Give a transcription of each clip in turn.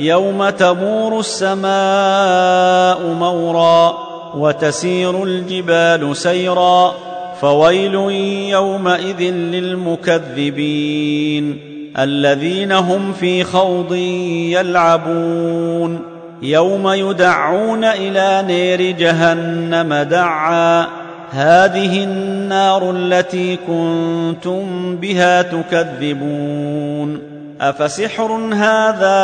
يوم تمور السماء مورا وتسير الجبال سيرا فويل يومئذ للمكذبين الذين هم في خوض يلعبون يوم يدعون إلى نير جهنم دعا هذه النار التي كنتم بها تكذبون افسحر هذا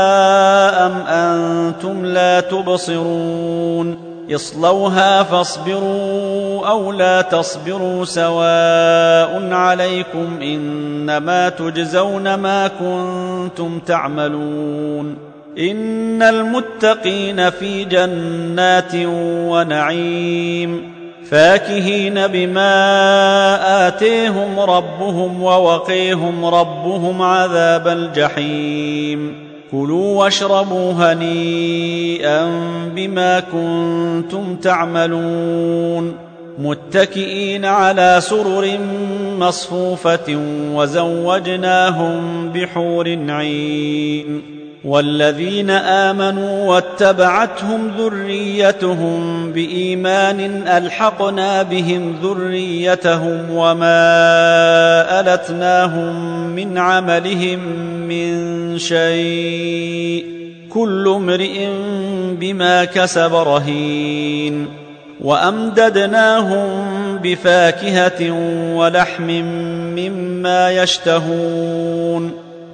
ام أنتم لا تبصرون اصلوها فاصبروا أو لا تصبروا سواء عليكم انما تجزون ما كنتم تعملون ان المتقين في جنات ونعيم فاكهين بما آتيهم ربهم ووقيهم ربهم عذاب الجحيم. كلوا واشربوا هنيئا بما كنتم تعملون. متكئين على سرر مصفوفة وزوجناهم بحور عين. والذين آمنوا واتبعتهم ذريتهم بإيمان ألحقنا بهم ذريتهم وما ألتناهم من عملهم من شيء كل امرئ بما كسب رهين وأمددناهم بفاكهة ولحم مما يشتهون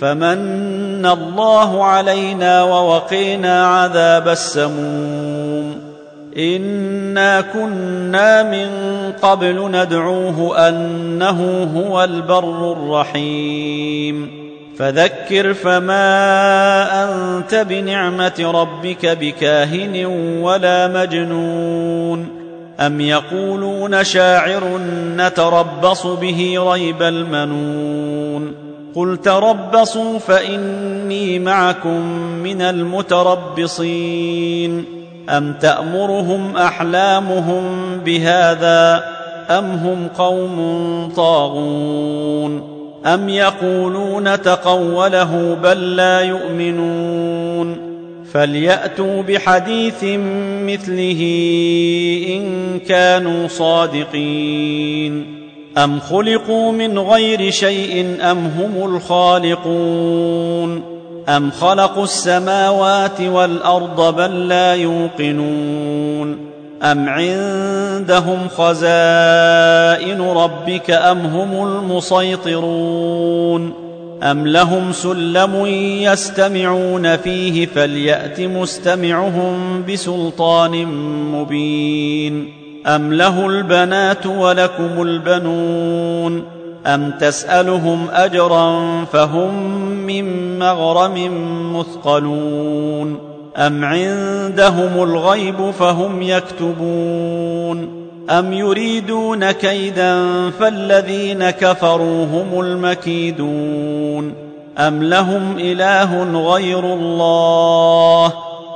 فمن الله علينا ووقينا عذاب السموم. إنا كنا من قبل ندعوه أنه هو البر الرحيم. فذكر فما أنت بنعمة ربك بكاهن ولا مجنون. أم يقولون شاعر نتربص به ريب المنون. قل تربصوا فإني معكم من المتربصين. أم تأمرهم أحلامهم بهذا أم هم قوم طاغون؟ أم يقولون تقوله بل لا يؤمنون؟ فليأتوا بحديث مثله إن كانوا صادقين. أم خلقوا من غير شيء أم هم الخالقون أم خلقوا السماوات والأرض بل لا يوقنون أم عندهم خزائن ربك أم هم المسيطرون أم لهم سلم يستمعون فيه فليأت مستمعهم بسلطان مبين أم له البنات ولكم البنون أم تسألهم أجرا فهم من مغرم مثقلون أم عندهم الغيب فهم يكتبون أم يريدون كيدا فالذين كفروا هم المكيدون أم لهم إله غير الله